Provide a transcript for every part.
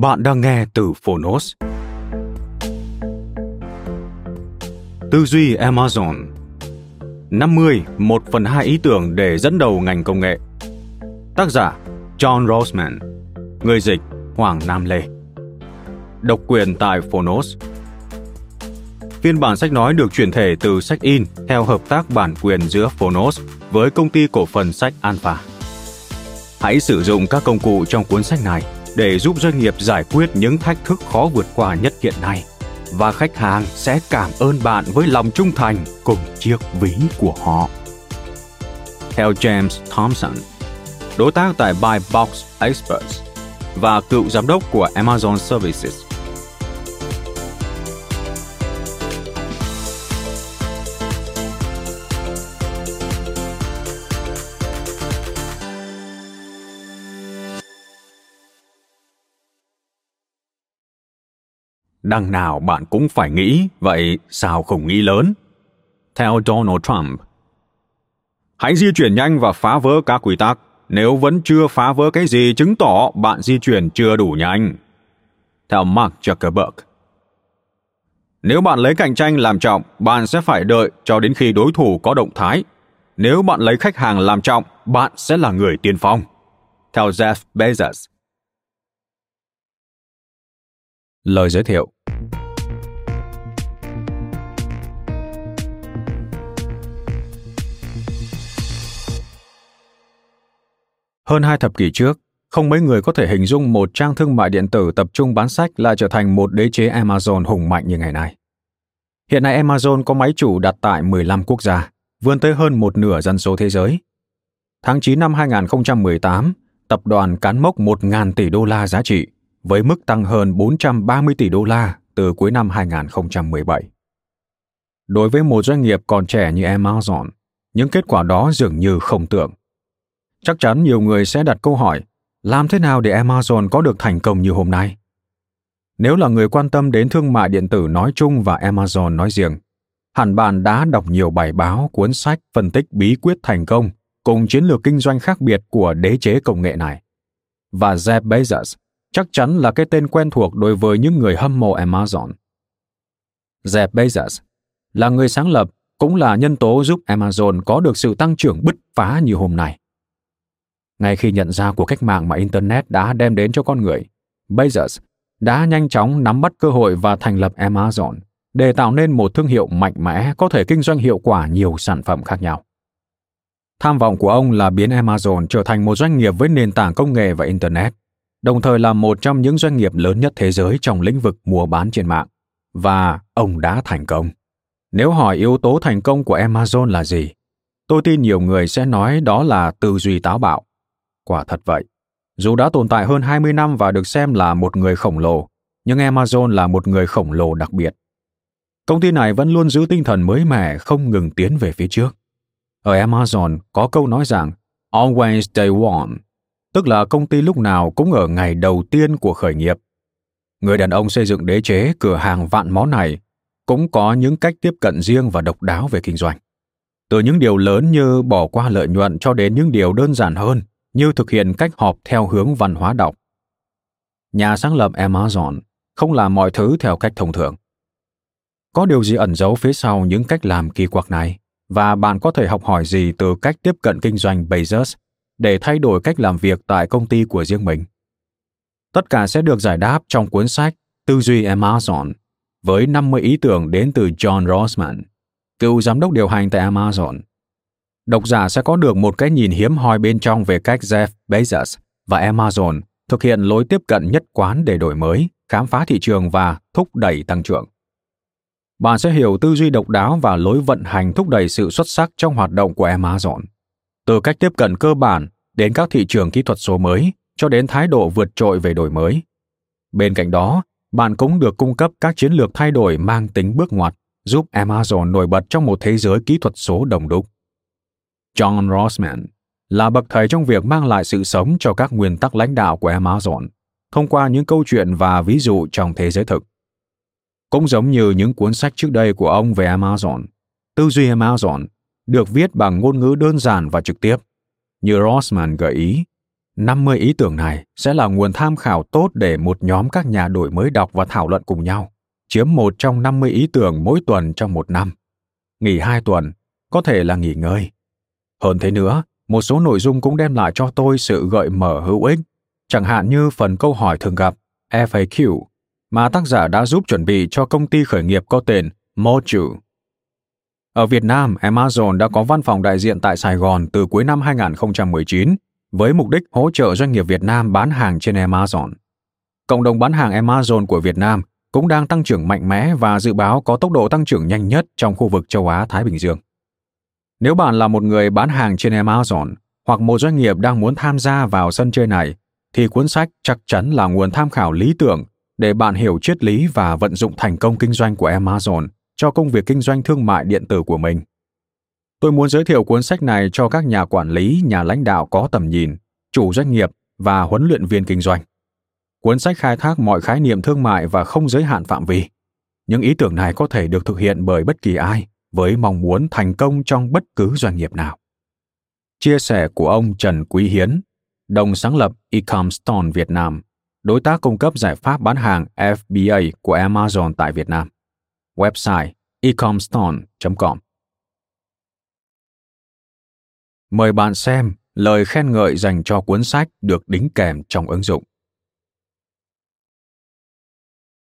Bạn đang nghe từ Phonos. Tư duy Amazon. 50, 1 phần 2 ý tưởng để dẫn đầu ngành công nghệ. Tác giả John Rosman Người dịch Hoàng Nam Lê. Độc quyền tại Phonos. Phiên bản sách nói được chuyển thể từ sách in theo hợp tác bản quyền giữa Phonos với công ty cổ phần sách Alpha. Hãy sử dụng các công cụ trong cuốn sách này để giúp doanh nghiệp giải quyết những thách thức khó vượt qua nhất hiện nay và khách hàng sẽ cảm ơn bạn với lòng trung thành cùng chiếc ví của họ. Theo James Thompson, đối tác tại Buy Box Experts và cựu giám đốc của Amazon Services, Đằng nào bạn cũng phải nghĩ, vậy sao không nghĩ lớn? Theo Donald Trump. Hãy di chuyển nhanh và phá vỡ các quy tắc. Nếu vẫn chưa phá vỡ cái gì chứng tỏ bạn di chuyển chưa đủ nhanh. Theo Mark Zuckerberg. Nếu bạn lấy cạnh tranh làm trọng, bạn sẽ phải đợi cho đến khi đối thủ có động thái. Nếu bạn lấy khách hàng làm trọng, bạn sẽ là người tiên phong. Theo Jeff Bezos. Lời giới thiệu Hơn hai thập kỷ trước, không mấy người có thể hình dung một trang thương mại điện tử tập trung bán sách lại trở thành một đế chế Amazon hùng mạnh như ngày nay. Hiện nay Amazon có máy chủ đặt tại 15 quốc gia, vươn tới hơn một nửa dân số thế giới. Tháng 9 năm 2018, tập đoàn cán mốc 1.000 tỷ đô la giá trị, với mức tăng hơn 430 tỷ đô la từ cuối năm 2017. Đối với một doanh nghiệp còn trẻ như Amazon, những kết quả đó dường như không tưởng. Chắc chắn nhiều người sẽ đặt câu hỏi, làm thế nào để Amazon có được thành công như hôm nay? Nếu là người quan tâm đến thương mại điện tử nói chung và Amazon nói riêng, hẳn bạn đã đọc nhiều bài báo, cuốn sách phân tích bí quyết thành công cùng chiến lược kinh doanh khác biệt của đế chế công nghệ này. Và Jeff Bezos chắc chắn là cái tên quen thuộc đối với những người hâm mộ Amazon. Jeff Bezos là người sáng lập cũng là nhân tố giúp Amazon có được sự tăng trưởng bứt phá như hôm nay. Ngay khi nhận ra cuộc cách mạng mà Internet đã đem đến cho con người, Bezos đã nhanh chóng nắm bắt cơ hội và thành lập Amazon để tạo nên một thương hiệu mạnh mẽ có thể kinh doanh hiệu quả nhiều sản phẩm khác nhau. Tham vọng của ông là biến Amazon trở thành một doanh nghiệp với nền tảng công nghệ và Internet, đồng thời là một trong những doanh nghiệp lớn nhất thế giới trong lĩnh vực mua bán trên mạng. Và ông đã thành công. Nếu hỏi yếu tố thành công của Amazon là gì, tôi tin nhiều người sẽ nói đó là tư duy táo bạo, Quả thật vậy. Dù đã tồn tại hơn 20 năm và được xem là một người khổng lồ, nhưng Amazon là một người khổng lồ đặc biệt. Công ty này vẫn luôn giữ tinh thần mới mẻ, không ngừng tiến về phía trước. Ở Amazon có câu nói rằng Always day one, tức là công ty lúc nào cũng ở ngày đầu tiên của khởi nghiệp. Người đàn ông xây dựng đế chế cửa hàng vạn món này cũng có những cách tiếp cận riêng và độc đáo về kinh doanh. Từ những điều lớn như bỏ qua lợi nhuận cho đến những điều đơn giản hơn như thực hiện cách họp theo hướng văn hóa đọc. Nhà sáng lập Amazon không làm mọi thứ theo cách thông thường. Có điều gì ẩn giấu phía sau những cách làm kỳ quặc này? và bạn có thể học hỏi gì từ cách tiếp cận kinh doanh Bezos để thay đổi cách làm việc tại công ty của riêng mình. Tất cả sẽ được giải đáp trong cuốn sách Tư duy Amazon với 50 ý tưởng đến từ John Rossman, cựu giám đốc điều hành tại Amazon. Độc giả sẽ có được một cái nhìn hiếm hoi bên trong về cách Jeff Bezos và Amazon thực hiện lối tiếp cận nhất quán để đổi mới, khám phá thị trường và thúc đẩy tăng trưởng. Bạn sẽ hiểu tư duy độc đáo và lối vận hành thúc đẩy sự xuất sắc trong hoạt động của Amazon. Từ cách tiếp cận cơ bản đến các thị trường kỹ thuật số mới cho đến thái độ vượt trội về đổi mới. Bên cạnh đó, bạn cũng được cung cấp các chiến lược thay đổi mang tính bước ngoặt, giúp Amazon nổi bật trong một thế giới kỹ thuật số đồng đúc. John Rossman là bậc thầy trong việc mang lại sự sống cho các nguyên tắc lãnh đạo của Amazon thông qua những câu chuyện và ví dụ trong thế giới thực. Cũng giống như những cuốn sách trước đây của ông về Amazon, tư duy Amazon được viết bằng ngôn ngữ đơn giản và trực tiếp. Như Rossman gợi ý, 50 ý tưởng này sẽ là nguồn tham khảo tốt để một nhóm các nhà đổi mới đọc và thảo luận cùng nhau, chiếm một trong 50 ý tưởng mỗi tuần trong một năm. Nghỉ hai tuần, có thể là nghỉ ngơi. Hơn thế nữa, một số nội dung cũng đem lại cho tôi sự gợi mở hữu ích, chẳng hạn như phần câu hỏi thường gặp FAQ mà tác giả đã giúp chuẩn bị cho công ty khởi nghiệp có tên Moju. Ở Việt Nam, Amazon đã có văn phòng đại diện tại Sài Gòn từ cuối năm 2019 với mục đích hỗ trợ doanh nghiệp Việt Nam bán hàng trên Amazon. Cộng đồng bán hàng Amazon của Việt Nam cũng đang tăng trưởng mạnh mẽ và dự báo có tốc độ tăng trưởng nhanh nhất trong khu vực châu Á Thái Bình Dương. Nếu bạn là một người bán hàng trên Amazon hoặc một doanh nghiệp đang muốn tham gia vào sân chơi này, thì cuốn sách chắc chắn là nguồn tham khảo lý tưởng để bạn hiểu triết lý và vận dụng thành công kinh doanh của Amazon cho công việc kinh doanh thương mại điện tử của mình. Tôi muốn giới thiệu cuốn sách này cho các nhà quản lý, nhà lãnh đạo có tầm nhìn, chủ doanh nghiệp và huấn luyện viên kinh doanh. Cuốn sách khai thác mọi khái niệm thương mại và không giới hạn phạm vi. Những ý tưởng này có thể được thực hiện bởi bất kỳ ai với mong muốn thành công trong bất cứ doanh nghiệp nào. Chia sẻ của ông Trần Quý Hiến, đồng sáng lập Ecomstone Việt Nam, đối tác cung cấp giải pháp bán hàng FBA của Amazon tại Việt Nam. Website ecomstone.com Mời bạn xem lời khen ngợi dành cho cuốn sách được đính kèm trong ứng dụng.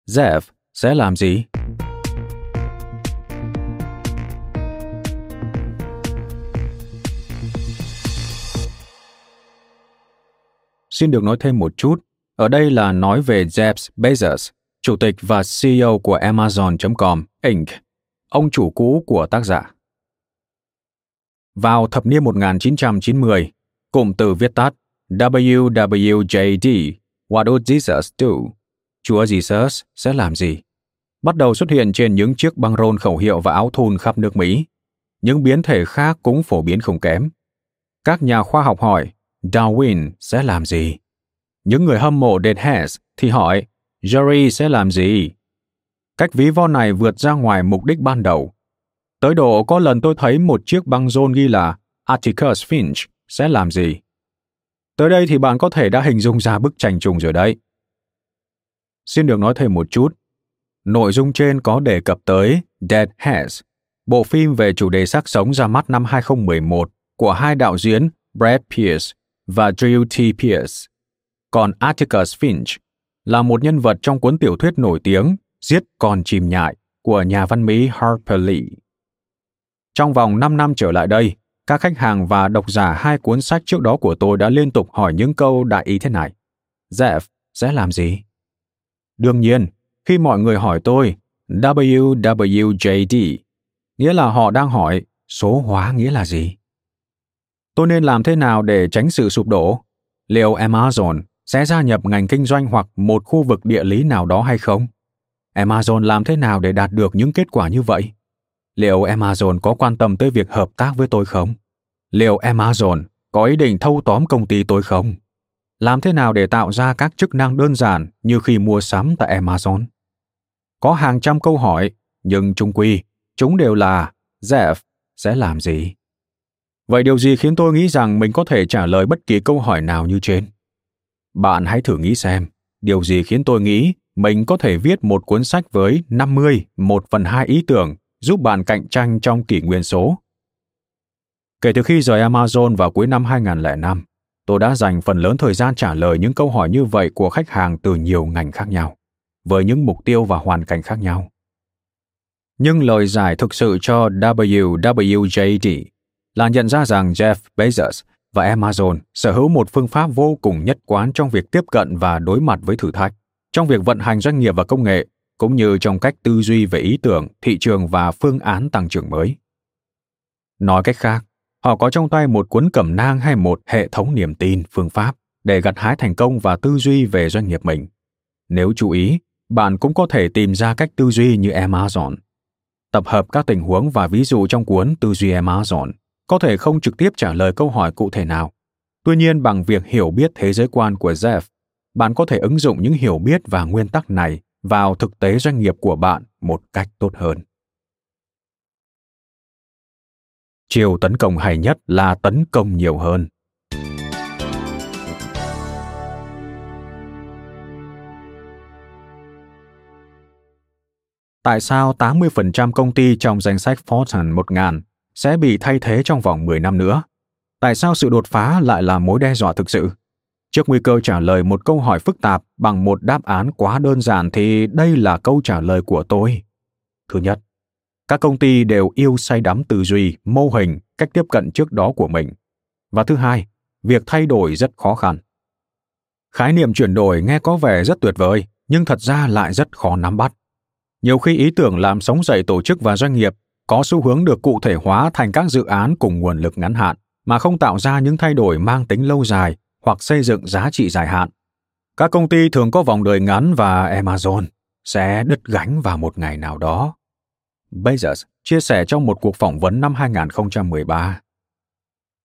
Jeff sẽ làm gì? Xin được nói thêm một chút. Ở đây là nói về Jeff Bezos, chủ tịch và CEO của Amazon.com Inc., ông chủ cũ của tác giả. Vào thập niên 1990, cụm từ viết tắt WWJD, What would Jesus do? Chúa Jesus sẽ làm gì? Bắt đầu xuất hiện trên những chiếc băng rôn khẩu hiệu và áo thun khắp nước Mỹ. Những biến thể khác cũng phổ biến không kém. Các nhà khoa học hỏi, Darwin sẽ làm gì? Những người hâm mộ Dead Hess thì hỏi, Jerry sẽ làm gì? Cách ví von này vượt ra ngoài mục đích ban đầu. Tới độ có lần tôi thấy một chiếc băng rôn ghi là Atticus Finch sẽ làm gì? Tới đây thì bạn có thể đã hình dung ra bức tranh trùng rồi đấy. Xin được nói thêm một chút. Nội dung trên có đề cập tới Dead Heads, bộ phim về chủ đề xác sống ra mắt năm 2011 của hai đạo diễn Brad Pierce và Drew T. Pierce. Còn Atticus Finch là một nhân vật trong cuốn tiểu thuyết nổi tiếng Giết con chim nhại của nhà văn Mỹ Harper Lee. Trong vòng 5 năm trở lại đây, các khách hàng và độc giả hai cuốn sách trước đó của tôi đã liên tục hỏi những câu đại ý thế này. Jeff sẽ làm gì? Đương nhiên, khi mọi người hỏi tôi WWJD, nghĩa là họ đang hỏi số hóa nghĩa là gì? Tôi nên làm thế nào để tránh sự sụp đổ? Liệu Amazon sẽ gia nhập ngành kinh doanh hoặc một khu vực địa lý nào đó hay không? Amazon làm thế nào để đạt được những kết quả như vậy? Liệu Amazon có quan tâm tới việc hợp tác với tôi không? Liệu Amazon có ý định thâu tóm công ty tôi không? Làm thế nào để tạo ra các chức năng đơn giản như khi mua sắm tại Amazon? Có hàng trăm câu hỏi, nhưng chung quy, chúng đều là Jeff sẽ làm gì? Vậy điều gì khiến tôi nghĩ rằng mình có thể trả lời bất kỳ câu hỏi nào như trên? Bạn hãy thử nghĩ xem, điều gì khiến tôi nghĩ mình có thể viết một cuốn sách với 50, 1 phần 2 ý tưởng giúp bạn cạnh tranh trong kỷ nguyên số, Kể từ khi rời Amazon vào cuối năm 2005, tôi đã dành phần lớn thời gian trả lời những câu hỏi như vậy của khách hàng từ nhiều ngành khác nhau, với những mục tiêu và hoàn cảnh khác nhau. Nhưng lời giải thực sự cho WWJD là nhận ra rằng Jeff Bezos và Amazon sở hữu một phương pháp vô cùng nhất quán trong việc tiếp cận và đối mặt với thử thách, trong việc vận hành doanh nghiệp và công nghệ, cũng như trong cách tư duy về ý tưởng, thị trường và phương án tăng trưởng mới. Nói cách khác, họ có trong tay một cuốn cẩm nang hay một hệ thống niềm tin, phương pháp để gặt hái thành công và tư duy về doanh nghiệp mình. Nếu chú ý, bạn cũng có thể tìm ra cách tư duy như Amazon. Tập hợp các tình huống và ví dụ trong cuốn Tư duy Amazon có thể không trực tiếp trả lời câu hỏi cụ thể nào. Tuy nhiên bằng việc hiểu biết thế giới quan của Jeff, bạn có thể ứng dụng những hiểu biết và nguyên tắc này vào thực tế doanh nghiệp của bạn một cách tốt hơn. Chiều tấn công hay nhất là tấn công nhiều hơn. Tại sao 80% công ty trong danh sách Fortune 1000 sẽ bị thay thế trong vòng 10 năm nữa? Tại sao sự đột phá lại là mối đe dọa thực sự? Trước nguy cơ trả lời một câu hỏi phức tạp bằng một đáp án quá đơn giản thì đây là câu trả lời của tôi. Thứ nhất, các công ty đều yêu say đắm tư duy, mô hình, cách tiếp cận trước đó của mình. Và thứ hai, việc thay đổi rất khó khăn. Khái niệm chuyển đổi nghe có vẻ rất tuyệt vời, nhưng thật ra lại rất khó nắm bắt. Nhiều khi ý tưởng làm sống dậy tổ chức và doanh nghiệp có xu hướng được cụ thể hóa thành các dự án cùng nguồn lực ngắn hạn mà không tạo ra những thay đổi mang tính lâu dài hoặc xây dựng giá trị dài hạn. Các công ty thường có vòng đời ngắn và Amazon sẽ đứt gánh vào một ngày nào đó. Bezos chia sẻ trong một cuộc phỏng vấn năm 2013.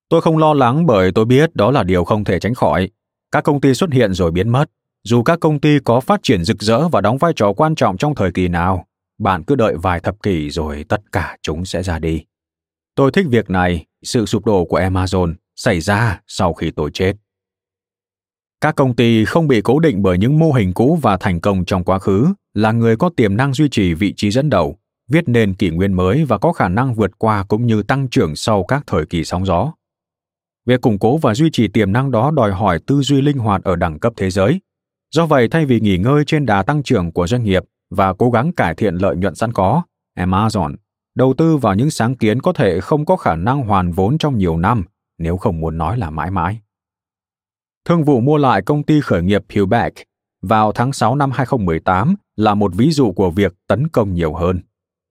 Tôi không lo lắng bởi tôi biết đó là điều không thể tránh khỏi. Các công ty xuất hiện rồi biến mất. Dù các công ty có phát triển rực rỡ và đóng vai trò quan trọng trong thời kỳ nào, bạn cứ đợi vài thập kỷ rồi tất cả chúng sẽ ra đi. Tôi thích việc này, sự sụp đổ của Amazon xảy ra sau khi tôi chết. Các công ty không bị cố định bởi những mô hình cũ và thành công trong quá khứ, là người có tiềm năng duy trì vị trí dẫn đầu, viết nên kỷ nguyên mới và có khả năng vượt qua cũng như tăng trưởng sau các thời kỳ sóng gió. Việc củng cố và duy trì tiềm năng đó đòi hỏi tư duy linh hoạt ở đẳng cấp thế giới. Do vậy, thay vì nghỉ ngơi trên đà tăng trưởng của doanh nghiệp và cố gắng cải thiện lợi nhuận sẵn có, Amazon đầu tư vào những sáng kiến có thể không có khả năng hoàn vốn trong nhiều năm, nếu không muốn nói là mãi mãi. Thương vụ mua lại công ty khởi nghiệp Pewback vào tháng 6 năm 2018 là một ví dụ của việc tấn công nhiều hơn.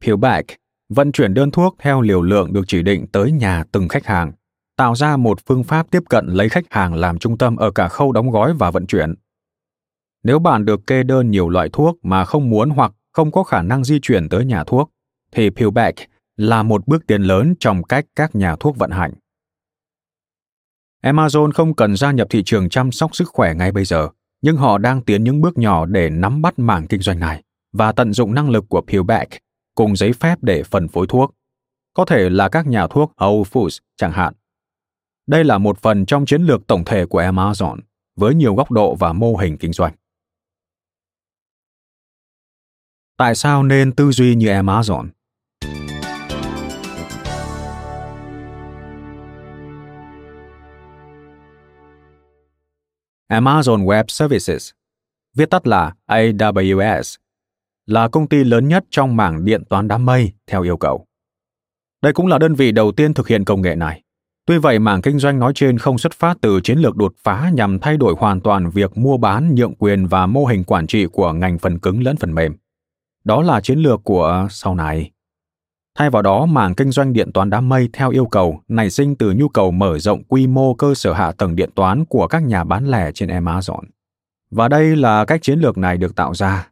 Pewback vận chuyển đơn thuốc theo liều lượng được chỉ định tới nhà từng khách hàng, tạo ra một phương pháp tiếp cận lấy khách hàng làm trung tâm ở cả khâu đóng gói và vận chuyển. Nếu bạn được kê đơn nhiều loại thuốc mà không muốn hoặc không có khả năng di chuyển tới nhà thuốc, thì Pillback là một bước tiến lớn trong cách các nhà thuốc vận hành. Amazon không cần gia nhập thị trường chăm sóc sức khỏe ngay bây giờ, nhưng họ đang tiến những bước nhỏ để nắm bắt mảng kinh doanh này và tận dụng năng lực của Pillback cùng giấy phép để phân phối thuốc. Có thể là các nhà thuốc Whole Foods chẳng hạn. Đây là một phần trong chiến lược tổng thể của Amazon với nhiều góc độ và mô hình kinh doanh. Tại sao nên tư duy như Amazon? Amazon Web Services, viết tắt là AWS, là công ty lớn nhất trong mảng điện toán đám mây theo yêu cầu. Đây cũng là đơn vị đầu tiên thực hiện công nghệ này. Tuy vậy, mảng kinh doanh nói trên không xuất phát từ chiến lược đột phá nhằm thay đổi hoàn toàn việc mua bán, nhượng quyền và mô hình quản trị của ngành phần cứng lẫn phần mềm. Đó là chiến lược của ờ, sau này. Thay vào đó, mảng kinh doanh điện toán đám mây theo yêu cầu nảy sinh từ nhu cầu mở rộng quy mô cơ sở hạ tầng điện toán của các nhà bán lẻ trên Amazon. Và đây là cách chiến lược này được tạo ra.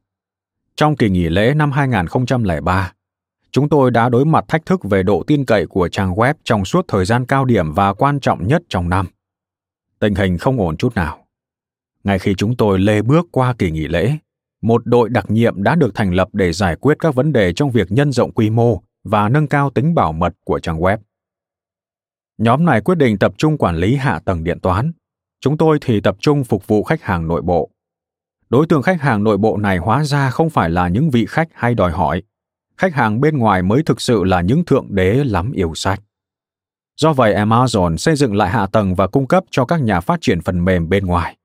Trong kỳ nghỉ lễ năm 2003, chúng tôi đã đối mặt thách thức về độ tin cậy của trang web trong suốt thời gian cao điểm và quan trọng nhất trong năm. Tình hình không ổn chút nào. Ngay khi chúng tôi lê bước qua kỳ nghỉ lễ, một đội đặc nhiệm đã được thành lập để giải quyết các vấn đề trong việc nhân rộng quy mô và nâng cao tính bảo mật của trang web. Nhóm này quyết định tập trung quản lý hạ tầng điện toán. Chúng tôi thì tập trung phục vụ khách hàng nội bộ. Đối tượng khách hàng nội bộ này hóa ra không phải là những vị khách hay đòi hỏi. Khách hàng bên ngoài mới thực sự là những thượng đế lắm yêu sách. Do vậy, Amazon xây dựng lại hạ tầng và cung cấp cho các nhà phát triển phần mềm bên ngoài.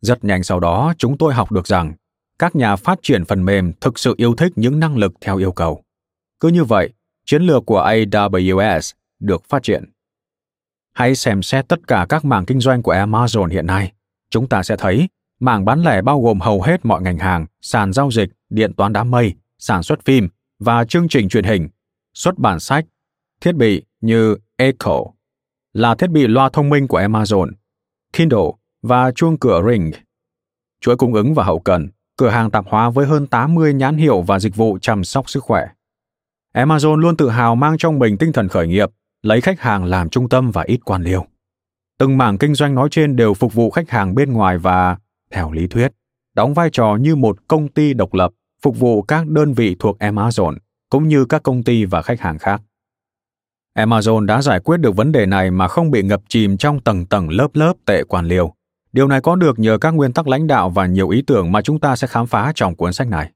Rất nhanh sau đó, chúng tôi học được rằng các nhà phát triển phần mềm thực sự yêu thích những năng lực theo yêu cầu. Cứ như vậy, chiến lược của AWS được phát triển. Hãy xem xét tất cả các mảng kinh doanh của Amazon hiện nay. Chúng ta sẽ thấy mảng bán lẻ bao gồm hầu hết mọi ngành hàng, sàn giao dịch, điện toán đám mây, sản xuất phim và chương trình truyền hình, xuất bản sách, thiết bị như Echo là thiết bị loa thông minh của Amazon, Kindle và chuông cửa Ring. Chuỗi cung ứng và hậu cần, cửa hàng tạp hóa với hơn 80 nhãn hiệu và dịch vụ chăm sóc sức khỏe. Amazon luôn tự hào mang trong mình tinh thần khởi nghiệp, lấy khách hàng làm trung tâm và ít quan liêu. Từng mảng kinh doanh nói trên đều phục vụ khách hàng bên ngoài và, theo lý thuyết, đóng vai trò như một công ty độc lập phục vụ các đơn vị thuộc Amazon cũng như các công ty và khách hàng khác. Amazon đã giải quyết được vấn đề này mà không bị ngập chìm trong tầng tầng lớp lớp tệ quan liêu. Điều này có được nhờ các nguyên tắc lãnh đạo và nhiều ý tưởng mà chúng ta sẽ khám phá trong cuốn sách này.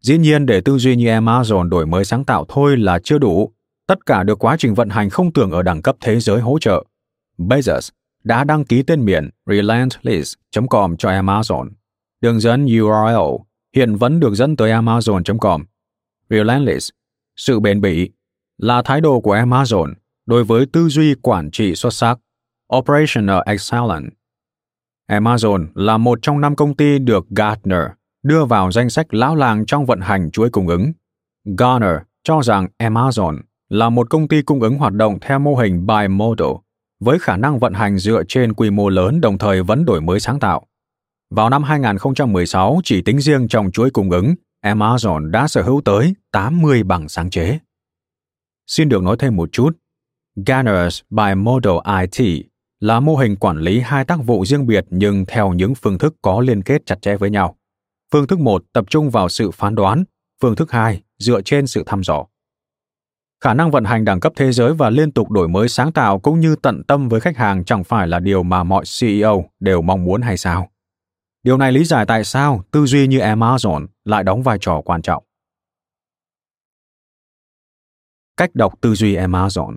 Dĩ nhiên để tư duy như Amazon đổi mới sáng tạo thôi là chưa đủ, tất cả được quá trình vận hành không tưởng ở đẳng cấp thế giới hỗ trợ. Bezos đã đăng ký tên miền relentless.com cho Amazon. Đường dẫn URL hiện vẫn được dẫn tới amazon.com. Relentless, sự bền bỉ, là thái độ của Amazon đối với tư duy quản trị xuất sắc, Operational Excellence. Amazon là một trong năm công ty được Gartner đưa vào danh sách lão làng trong vận hành chuỗi cung ứng. Gartner cho rằng Amazon là một công ty cung ứng hoạt động theo mô hình bimodal, với khả năng vận hành dựa trên quy mô lớn đồng thời vẫn đổi mới sáng tạo. Vào năm 2016, chỉ tính riêng trong chuỗi cung ứng, Amazon đã sở hữu tới 80 bằng sáng chế. Xin được nói thêm một chút. Garner's Bimodal IT là mô hình quản lý hai tác vụ riêng biệt nhưng theo những phương thức có liên kết chặt chẽ với nhau. Phương thức một tập trung vào sự phán đoán, phương thức hai dựa trên sự thăm dò. Khả năng vận hành đẳng cấp thế giới và liên tục đổi mới sáng tạo cũng như tận tâm với khách hàng chẳng phải là điều mà mọi CEO đều mong muốn hay sao? Điều này lý giải tại sao tư duy như Amazon lại đóng vai trò quan trọng. Cách đọc tư duy Amazon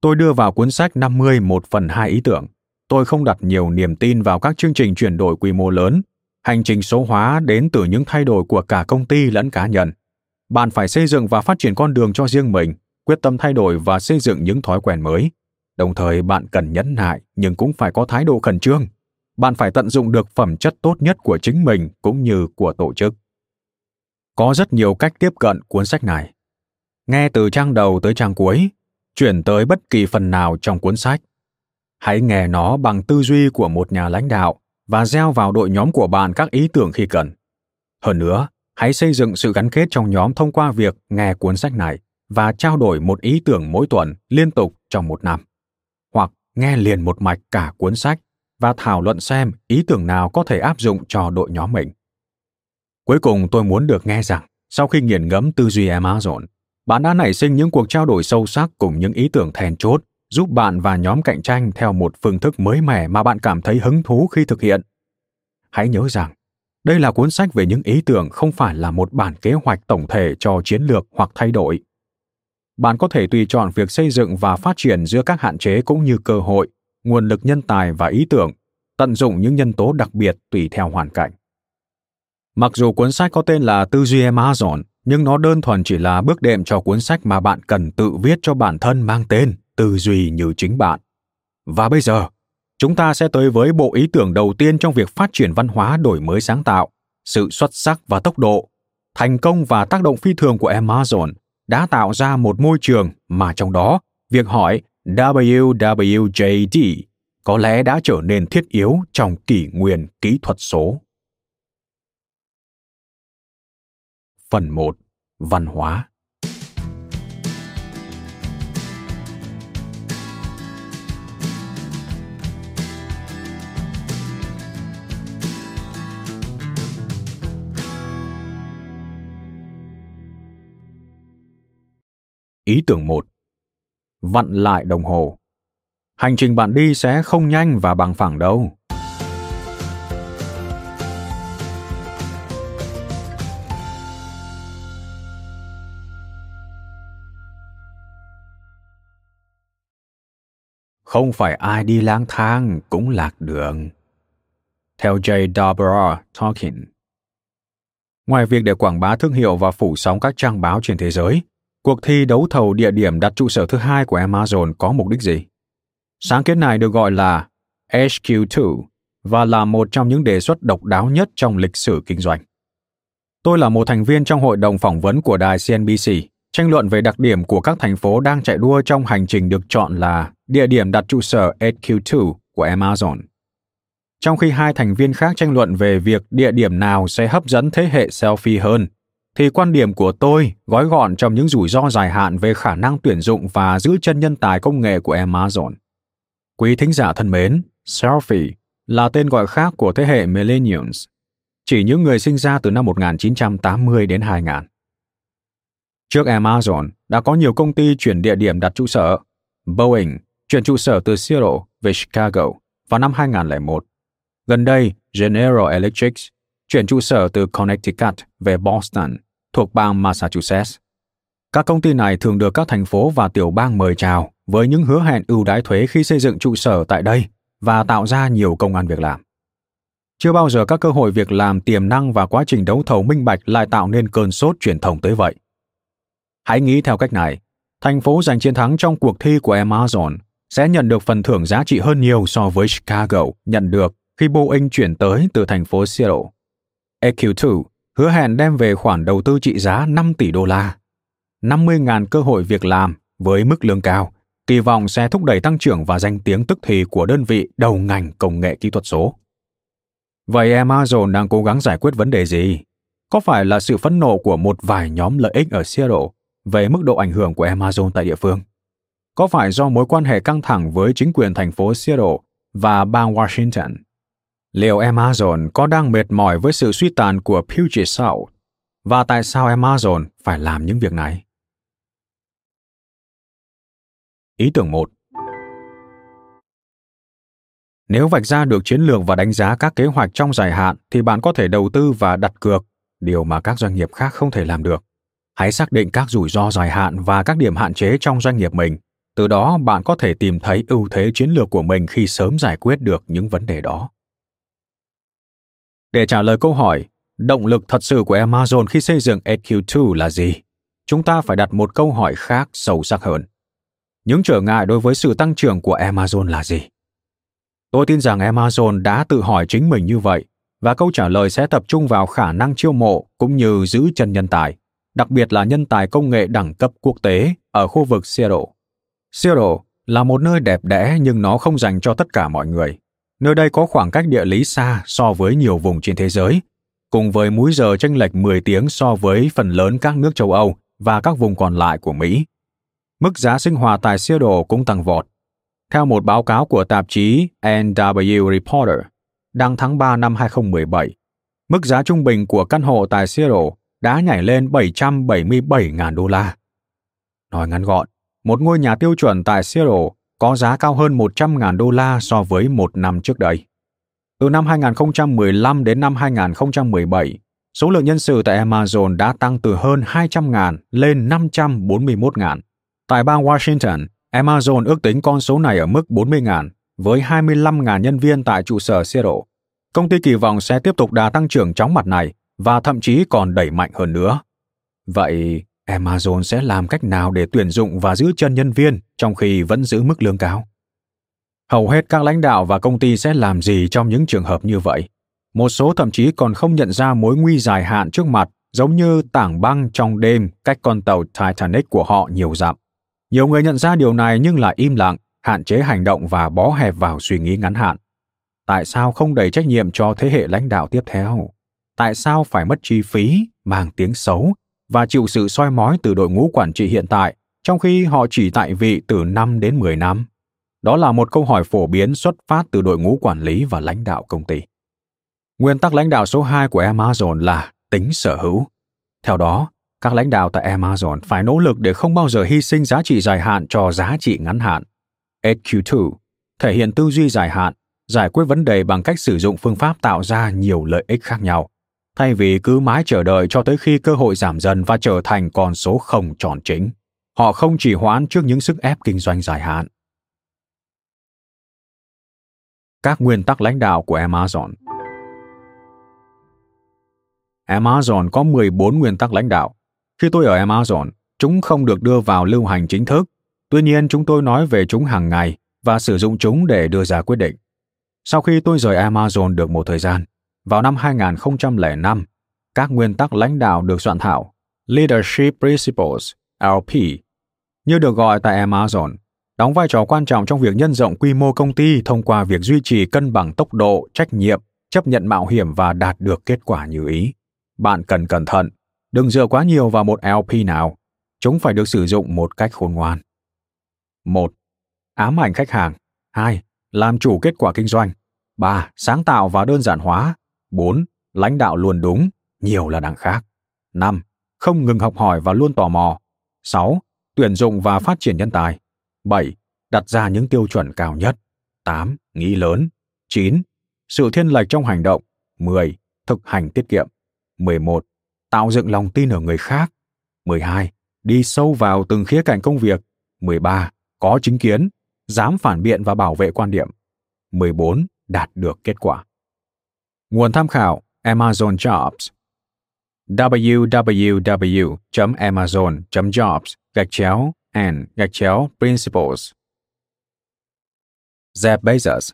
Tôi đưa vào cuốn sách 50 một phần hai ý tưởng. Tôi không đặt nhiều niềm tin vào các chương trình chuyển đổi quy mô lớn. Hành trình số hóa đến từ những thay đổi của cả công ty lẫn cá nhân. Bạn phải xây dựng và phát triển con đường cho riêng mình, quyết tâm thay đổi và xây dựng những thói quen mới đồng thời, bạn cần nhẫn nại nhưng cũng phải có thái độ khẩn trương bạn phải tận dụng được phẩm chất tốt nhất của chính mình cũng như của tổ chức có rất nhiều cách tiếp cận cuốn sách này nghe từ trang đầu tới trang cuối chuyển tới bất kỳ phần nào trong cuốn sách. Hãy nghe nó bằng tư duy của một nhà lãnh đạo và gieo vào đội nhóm của bạn các ý tưởng khi cần. Hơn nữa, hãy xây dựng sự gắn kết trong nhóm thông qua việc nghe cuốn sách này và trao đổi một ý tưởng mỗi tuần, liên tục trong một năm. Hoặc nghe liền một mạch cả cuốn sách và thảo luận xem ý tưởng nào có thể áp dụng cho đội nhóm mình. Cuối cùng tôi muốn được nghe rằng, sau khi nghiền ngẫm tư duy amazon bạn đã nảy sinh những cuộc trao đổi sâu sắc cùng những ý tưởng then chốt, giúp bạn và nhóm cạnh tranh theo một phương thức mới mẻ mà bạn cảm thấy hứng thú khi thực hiện. Hãy nhớ rằng, đây là cuốn sách về những ý tưởng không phải là một bản kế hoạch tổng thể cho chiến lược hoặc thay đổi. Bạn có thể tùy chọn việc xây dựng và phát triển giữa các hạn chế cũng như cơ hội, nguồn lực nhân tài và ý tưởng, tận dụng những nhân tố đặc biệt tùy theo hoàn cảnh. Mặc dù cuốn sách có tên là tư duy amazon nhưng nó đơn thuần chỉ là bước đệm cho cuốn sách mà bạn cần tự viết cho bản thân mang tên, tư duy như chính bạn và bây giờ, chúng ta sẽ tới với bộ ý tưởng đầu tiên trong việc phát triển văn hóa đổi mới sáng tạo, sự xuất sắc và tốc độ thành công và tác động phi thường của amazon đã tạo ra một môi trường mà trong đó, việc hỏi WWJD có lẽ đã trở nên thiết yếu trong kỷ nguyên kỹ thuật số. Phần 1. Văn hóa Ý tưởng 1. Vặn lại đồng hồ. Hành trình bạn đi sẽ không nhanh và bằng phẳng đâu. Không phải ai đi lang thang cũng lạc đường. Theo J. Dabra Tolkien. Ngoài việc để quảng bá thương hiệu và phủ sóng các trang báo trên thế giới, cuộc thi đấu thầu địa điểm đặt trụ sở thứ hai của Amazon có mục đích gì? Sáng kiến này được gọi là HQ2 và là một trong những đề xuất độc đáo nhất trong lịch sử kinh doanh. Tôi là một thành viên trong hội đồng phỏng vấn của đài CNBC, tranh luận về đặc điểm của các thành phố đang chạy đua trong hành trình được chọn là địa điểm đặt trụ sở HQ2 của Amazon. Trong khi hai thành viên khác tranh luận về việc địa điểm nào sẽ hấp dẫn thế hệ selfie hơn, thì quan điểm của tôi gói gọn trong những rủi ro dài hạn về khả năng tuyển dụng và giữ chân nhân tài công nghệ của Amazon. Quý thính giả thân mến, selfie là tên gọi khác của thế hệ millennials, chỉ những người sinh ra từ năm 1980 đến 2000. Trước Amazon, đã có nhiều công ty chuyển địa điểm đặt trụ sở. Boeing chuyển trụ sở từ Seattle về Chicago vào năm 2001. Gần đây, General Electric chuyển trụ sở từ Connecticut về Boston, thuộc bang Massachusetts. Các công ty này thường được các thành phố và tiểu bang mời chào với những hứa hẹn ưu đãi thuế khi xây dựng trụ sở tại đây và tạo ra nhiều công an việc làm. Chưa bao giờ các cơ hội việc làm tiềm năng và quá trình đấu thầu minh bạch lại tạo nên cơn sốt truyền thông tới vậy. Hãy nghĩ theo cách này, thành phố giành chiến thắng trong cuộc thi của Amazon sẽ nhận được phần thưởng giá trị hơn nhiều so với Chicago nhận được khi Boeing chuyển tới từ thành phố Seattle. EQ2 hứa hẹn đem về khoản đầu tư trị giá 5 tỷ đô la, 50.000 cơ hội việc làm với mức lương cao, kỳ vọng sẽ thúc đẩy tăng trưởng và danh tiếng tức thì của đơn vị đầu ngành công nghệ kỹ thuật số. Vậy Amazon đang cố gắng giải quyết vấn đề gì? Có phải là sự phẫn nộ của một vài nhóm lợi ích ở Seattle về mức độ ảnh hưởng của Amazon tại địa phương? Có phải do mối quan hệ căng thẳng với chính quyền thành phố Seattle và bang Washington? Liệu Amazon có đang mệt mỏi với sự suy tàn của Puget Sound? Và tại sao Amazon phải làm những việc này? Ý tưởng 1 Nếu vạch ra được chiến lược và đánh giá các kế hoạch trong dài hạn thì bạn có thể đầu tư và đặt cược, điều mà các doanh nghiệp khác không thể làm được. Hãy xác định các rủi ro dài hạn và các điểm hạn chế trong doanh nghiệp mình. Từ đó bạn có thể tìm thấy ưu thế chiến lược của mình khi sớm giải quyết được những vấn đề đó. Để trả lời câu hỏi, động lực thật sự của Amazon khi xây dựng EQ2 là gì? Chúng ta phải đặt một câu hỏi khác sâu sắc hơn. Những trở ngại đối với sự tăng trưởng của Amazon là gì? Tôi tin rằng Amazon đã tự hỏi chính mình như vậy và câu trả lời sẽ tập trung vào khả năng chiêu mộ cũng như giữ chân nhân tài, đặc biệt là nhân tài công nghệ đẳng cấp quốc tế ở khu vực Seattle. Seattle là một nơi đẹp đẽ nhưng nó không dành cho tất cả mọi người. Nơi đây có khoảng cách địa lý xa so với nhiều vùng trên thế giới, cùng với múi giờ chênh lệch 10 tiếng so với phần lớn các nước châu Âu và các vùng còn lại của Mỹ. Mức giá sinh hoạt tại Seattle cũng tăng vọt. Theo một báo cáo của tạp chí NW Reporter, đăng tháng 3 năm 2017, mức giá trung bình của căn hộ tại Seattle đã nhảy lên 777.000 đô la. Nói ngắn gọn, một ngôi nhà tiêu chuẩn tại Seattle có giá cao hơn 100.000 đô la so với một năm trước đây. Từ năm 2015 đến năm 2017, số lượng nhân sự tại Amazon đã tăng từ hơn 200.000 lên 541.000. Tại bang Washington, Amazon ước tính con số này ở mức 40.000 với 25.000 nhân viên tại trụ sở Seattle. Công ty kỳ vọng sẽ tiếp tục đà tăng trưởng chóng mặt này và thậm chí còn đẩy mạnh hơn nữa. Vậy, Amazon sẽ làm cách nào để tuyển dụng và giữ chân nhân viên trong khi vẫn giữ mức lương cao? Hầu hết các lãnh đạo và công ty sẽ làm gì trong những trường hợp như vậy? Một số thậm chí còn không nhận ra mối nguy dài hạn trước mặt, giống như tảng băng trong đêm cách con tàu Titanic của họ nhiều dặm. Nhiều người nhận ra điều này nhưng lại im lặng, hạn chế hành động và bó hẹp vào suy nghĩ ngắn hạn. Tại sao không đẩy trách nhiệm cho thế hệ lãnh đạo tiếp theo? Tại sao phải mất chi phí, mang tiếng xấu và chịu sự soi mói từ đội ngũ quản trị hiện tại, trong khi họ chỉ tại vị từ 5 đến 10 năm? Đó là một câu hỏi phổ biến xuất phát từ đội ngũ quản lý và lãnh đạo công ty. Nguyên tắc lãnh đạo số 2 của Amazon là tính sở hữu. Theo đó, các lãnh đạo tại Amazon phải nỗ lực để không bao giờ hy sinh giá trị dài hạn cho giá trị ngắn hạn. HQ2 thể hiện tư duy dài hạn, giải quyết vấn đề bằng cách sử dụng phương pháp tạo ra nhiều lợi ích khác nhau, thay vì cứ mãi chờ đợi cho tới khi cơ hội giảm dần và trở thành con số không tròn chính. Họ không chỉ hoãn trước những sức ép kinh doanh dài hạn. Các nguyên tắc lãnh đạo của Amazon Amazon có 14 nguyên tắc lãnh đạo. Khi tôi ở Amazon, chúng không được đưa vào lưu hành chính thức. Tuy nhiên, chúng tôi nói về chúng hàng ngày và sử dụng chúng để đưa ra quyết định. Sau khi tôi rời Amazon được một thời gian, vào năm 2005, các nguyên tắc lãnh đạo được soạn thảo, Leadership Principles, LP, như được gọi tại Amazon, đóng vai trò quan trọng trong việc nhân rộng quy mô công ty thông qua việc duy trì cân bằng tốc độ, trách nhiệm, chấp nhận mạo hiểm và đạt được kết quả như ý. Bạn cần cẩn thận, đừng dựa quá nhiều vào một LP nào. Chúng phải được sử dụng một cách khôn ngoan. 1. Ám ảnh khách hàng. 2. Làm chủ kết quả kinh doanh. 3. Sáng tạo và đơn giản hóa. 4. Lãnh đạo luôn đúng, nhiều là đằng khác. 5. Không ngừng học hỏi và luôn tò mò. 6. Tuyển dụng và phát triển nhân tài. 7. Đặt ra những tiêu chuẩn cao nhất. 8. Nghĩ lớn. 9. Sự thiên lệch trong hành động. 10. Thực hành tiết kiệm. 11. Tạo dựng lòng tin ở người khác. 12. Đi sâu vào từng khía cạnh công việc. 13. Có chính kiến, dám phản biện và bảo vệ quan điểm. 14. Đạt được kết quả. Nguồn tham khảo Amazon Jobs www.amazon.jobs gạch chéo and gạch chéo principles Jeff Bezos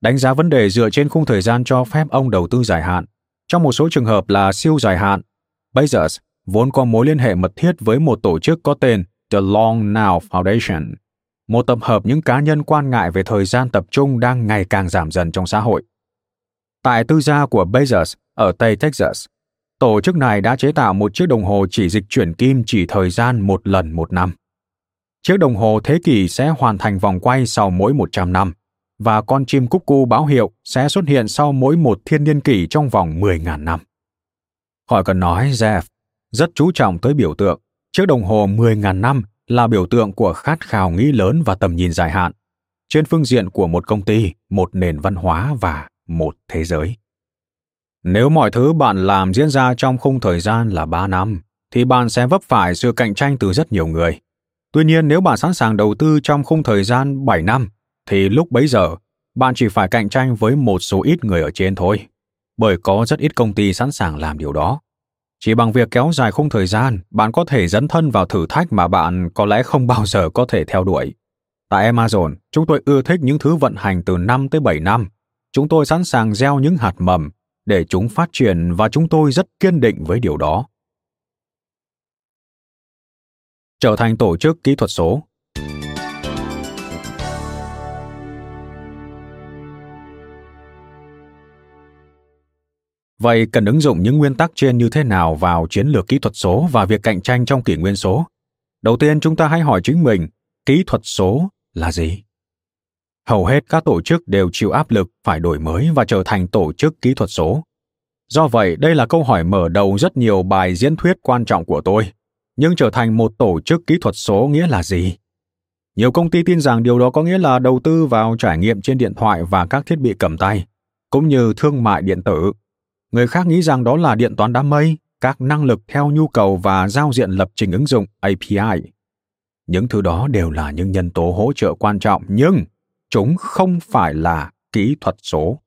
đánh giá vấn đề dựa trên khung thời gian cho phép ông đầu tư dài hạn trong một số trường hợp là siêu dài hạn. Bezos vốn có mối liên hệ mật thiết với một tổ chức có tên The Long Now Foundation, một tập hợp những cá nhân quan ngại về thời gian tập trung đang ngày càng giảm dần trong xã hội. Tại tư gia của Bezos ở Tây Texas, tổ chức này đã chế tạo một chiếc đồng hồ chỉ dịch chuyển kim chỉ thời gian một lần một năm. Chiếc đồng hồ thế kỷ sẽ hoàn thành vòng quay sau mỗi 100 năm, và con chim cúc cu báo hiệu sẽ xuất hiện sau mỗi một thiên niên kỷ trong vòng 10.000 năm. Khỏi cần nói Jeff rất chú trọng tới biểu tượng. Chiếc đồng hồ 10.000 năm là biểu tượng của khát khao nghĩ lớn và tầm nhìn dài hạn, trên phương diện của một công ty, một nền văn hóa và một thế giới. Nếu mọi thứ bạn làm diễn ra trong khung thời gian là 3 năm, thì bạn sẽ vấp phải sự cạnh tranh từ rất nhiều người. Tuy nhiên nếu bạn sẵn sàng đầu tư trong khung thời gian 7 năm thì lúc bấy giờ bạn chỉ phải cạnh tranh với một số ít người ở trên thôi, bởi có rất ít công ty sẵn sàng làm điều đó. Chỉ bằng việc kéo dài khung thời gian, bạn có thể dấn thân vào thử thách mà bạn có lẽ không bao giờ có thể theo đuổi. Tại Amazon, chúng tôi ưa thích những thứ vận hành từ 5 tới 7 năm. Chúng tôi sẵn sàng gieo những hạt mầm để chúng phát triển và chúng tôi rất kiên định với điều đó. Trở thành tổ chức kỹ thuật số Vậy cần ứng dụng những nguyên tắc trên như thế nào vào chiến lược kỹ thuật số và việc cạnh tranh trong kỷ nguyên số? Đầu tiên chúng ta hãy hỏi chính mình, kỹ thuật số là gì? Hầu hết các tổ chức đều chịu áp lực phải đổi mới và trở thành tổ chức kỹ thuật số. Do vậy, đây là câu hỏi mở đầu rất nhiều bài diễn thuyết quan trọng của tôi. Nhưng trở thành một tổ chức kỹ thuật số nghĩa là gì? Nhiều công ty tin rằng điều đó có nghĩa là đầu tư vào trải nghiệm trên điện thoại và các thiết bị cầm tay, cũng như thương mại điện tử người khác nghĩ rằng đó là điện toán đám mây các năng lực theo nhu cầu và giao diện lập trình ứng dụng api những thứ đó đều là những nhân tố hỗ trợ quan trọng nhưng chúng không phải là kỹ thuật số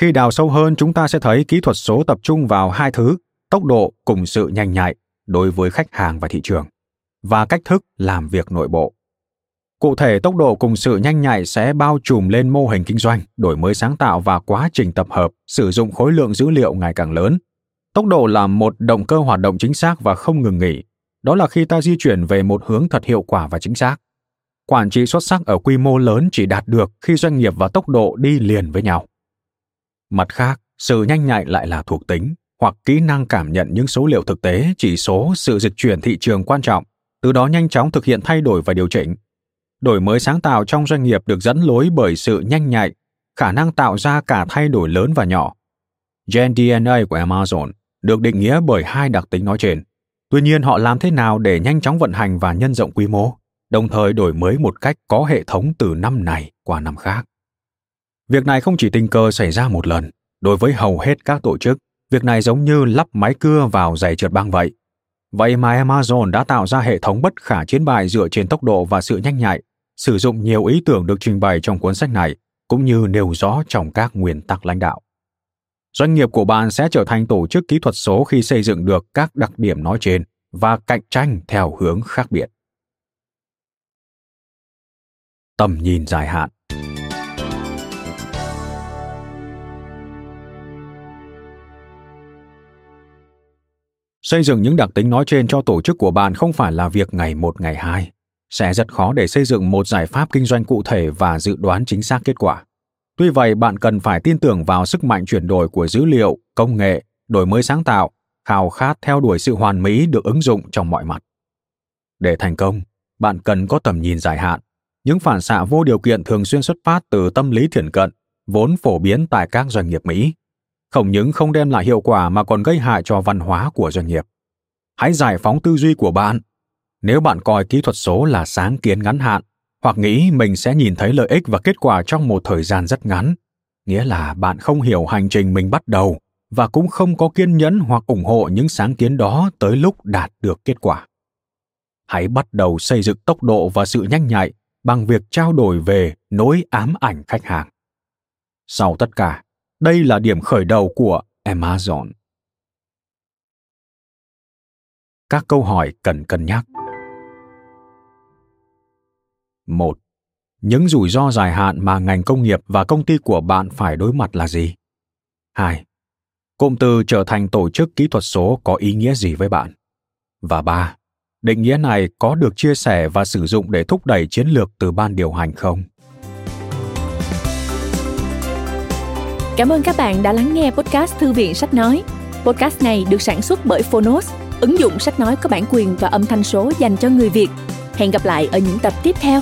khi đào sâu hơn chúng ta sẽ thấy kỹ thuật số tập trung vào hai thứ tốc độ cùng sự nhanh nhạy đối với khách hàng và thị trường và cách thức làm việc nội bộ Cụ thể, tốc độ cùng sự nhanh nhạy sẽ bao trùm lên mô hình kinh doanh, đổi mới sáng tạo và quá trình tập hợp, sử dụng khối lượng dữ liệu ngày càng lớn. Tốc độ là một động cơ hoạt động chính xác và không ngừng nghỉ. Đó là khi ta di chuyển về một hướng thật hiệu quả và chính xác. Quản trị xuất sắc ở quy mô lớn chỉ đạt được khi doanh nghiệp và tốc độ đi liền với nhau. Mặt khác, sự nhanh nhạy lại là thuộc tính hoặc kỹ năng cảm nhận những số liệu thực tế, chỉ số, sự dịch chuyển thị trường quan trọng, từ đó nhanh chóng thực hiện thay đổi và điều chỉnh. Đổi mới sáng tạo trong doanh nghiệp được dẫn lối bởi sự nhanh nhạy khả năng tạo ra cả thay đổi lớn và nhỏ. Gen dna của amazon được định nghĩa bởi hai đặc tính nói trên. Tuy nhiên họ làm thế nào để nhanh chóng vận hành và nhân rộng quy mô? Đồng thời đổi mới một cách có hệ thống từ năm này qua năm khác việc này không chỉ tình cờ xảy ra một lần, đối với hầu hết các tổ chức, việc này giống như lắp máy cưa vào giày trượt băng vậy vậy mà amazon đã tạo ra hệ thống bất khả chiến bại dựa trên tốc độ và sự nhanh nhạy, sử dụng nhiều ý tưởng được trình bày trong cuốn sách này, cũng như nêu rõ trong các nguyên tắc lãnh đạo. Doanh nghiệp của bạn sẽ trở thành tổ chức kỹ thuật số khi xây dựng được các đặc điểm nói trên và cạnh tranh theo hướng khác biệt. Tầm nhìn dài hạn Xây dựng những đặc tính nói trên cho tổ chức của bạn không phải là việc ngày một ngày hai. Sẽ rất khó để xây dựng một giải pháp kinh doanh cụ thể và dự đoán chính xác kết quả. Tuy vậy, bạn cần phải tin tưởng vào sức mạnh chuyển đổi của dữ liệu, công nghệ, đổi mới sáng tạo, khao khát theo đuổi sự hoàn mỹ được ứng dụng trong mọi mặt. Để thành công, bạn cần có tầm nhìn dài hạn. Những phản xạ vô điều kiện thường xuyên xuất phát từ tâm lý thiển cận, vốn phổ biến tại các doanh nghiệp Mỹ không những không đem lại hiệu quả mà còn gây hại cho văn hóa của doanh nghiệp. Hãy giải phóng tư duy của bạn. Nếu bạn coi kỹ thuật số là sáng kiến ngắn hạn hoặc nghĩ mình sẽ nhìn thấy lợi ích và kết quả trong một thời gian rất ngắn, nghĩa là bạn không hiểu hành trình mình bắt đầu và cũng không có kiên nhẫn hoặc ủng hộ những sáng kiến đó tới lúc đạt được kết quả. Hãy bắt đầu xây dựng tốc độ và sự nhanh nhạy bằng việc trao đổi về nỗi ám ảnh khách hàng. Sau tất cả, đây là điểm khởi đầu của Amazon. Các câu hỏi cần cân nhắc. Một, Những rủi ro dài hạn mà ngành công nghiệp và công ty của bạn phải đối mặt là gì? 2. Cụm từ trở thành tổ chức kỹ thuật số có ý nghĩa gì với bạn? Và 3. Định nghĩa này có được chia sẻ và sử dụng để thúc đẩy chiến lược từ ban điều hành không? Cảm ơn các bạn đã lắng nghe podcast Thư viện Sách Nói. Podcast này được sản xuất bởi Phonos, ứng dụng sách nói có bản quyền và âm thanh số dành cho người Việt. Hẹn gặp lại ở những tập tiếp theo.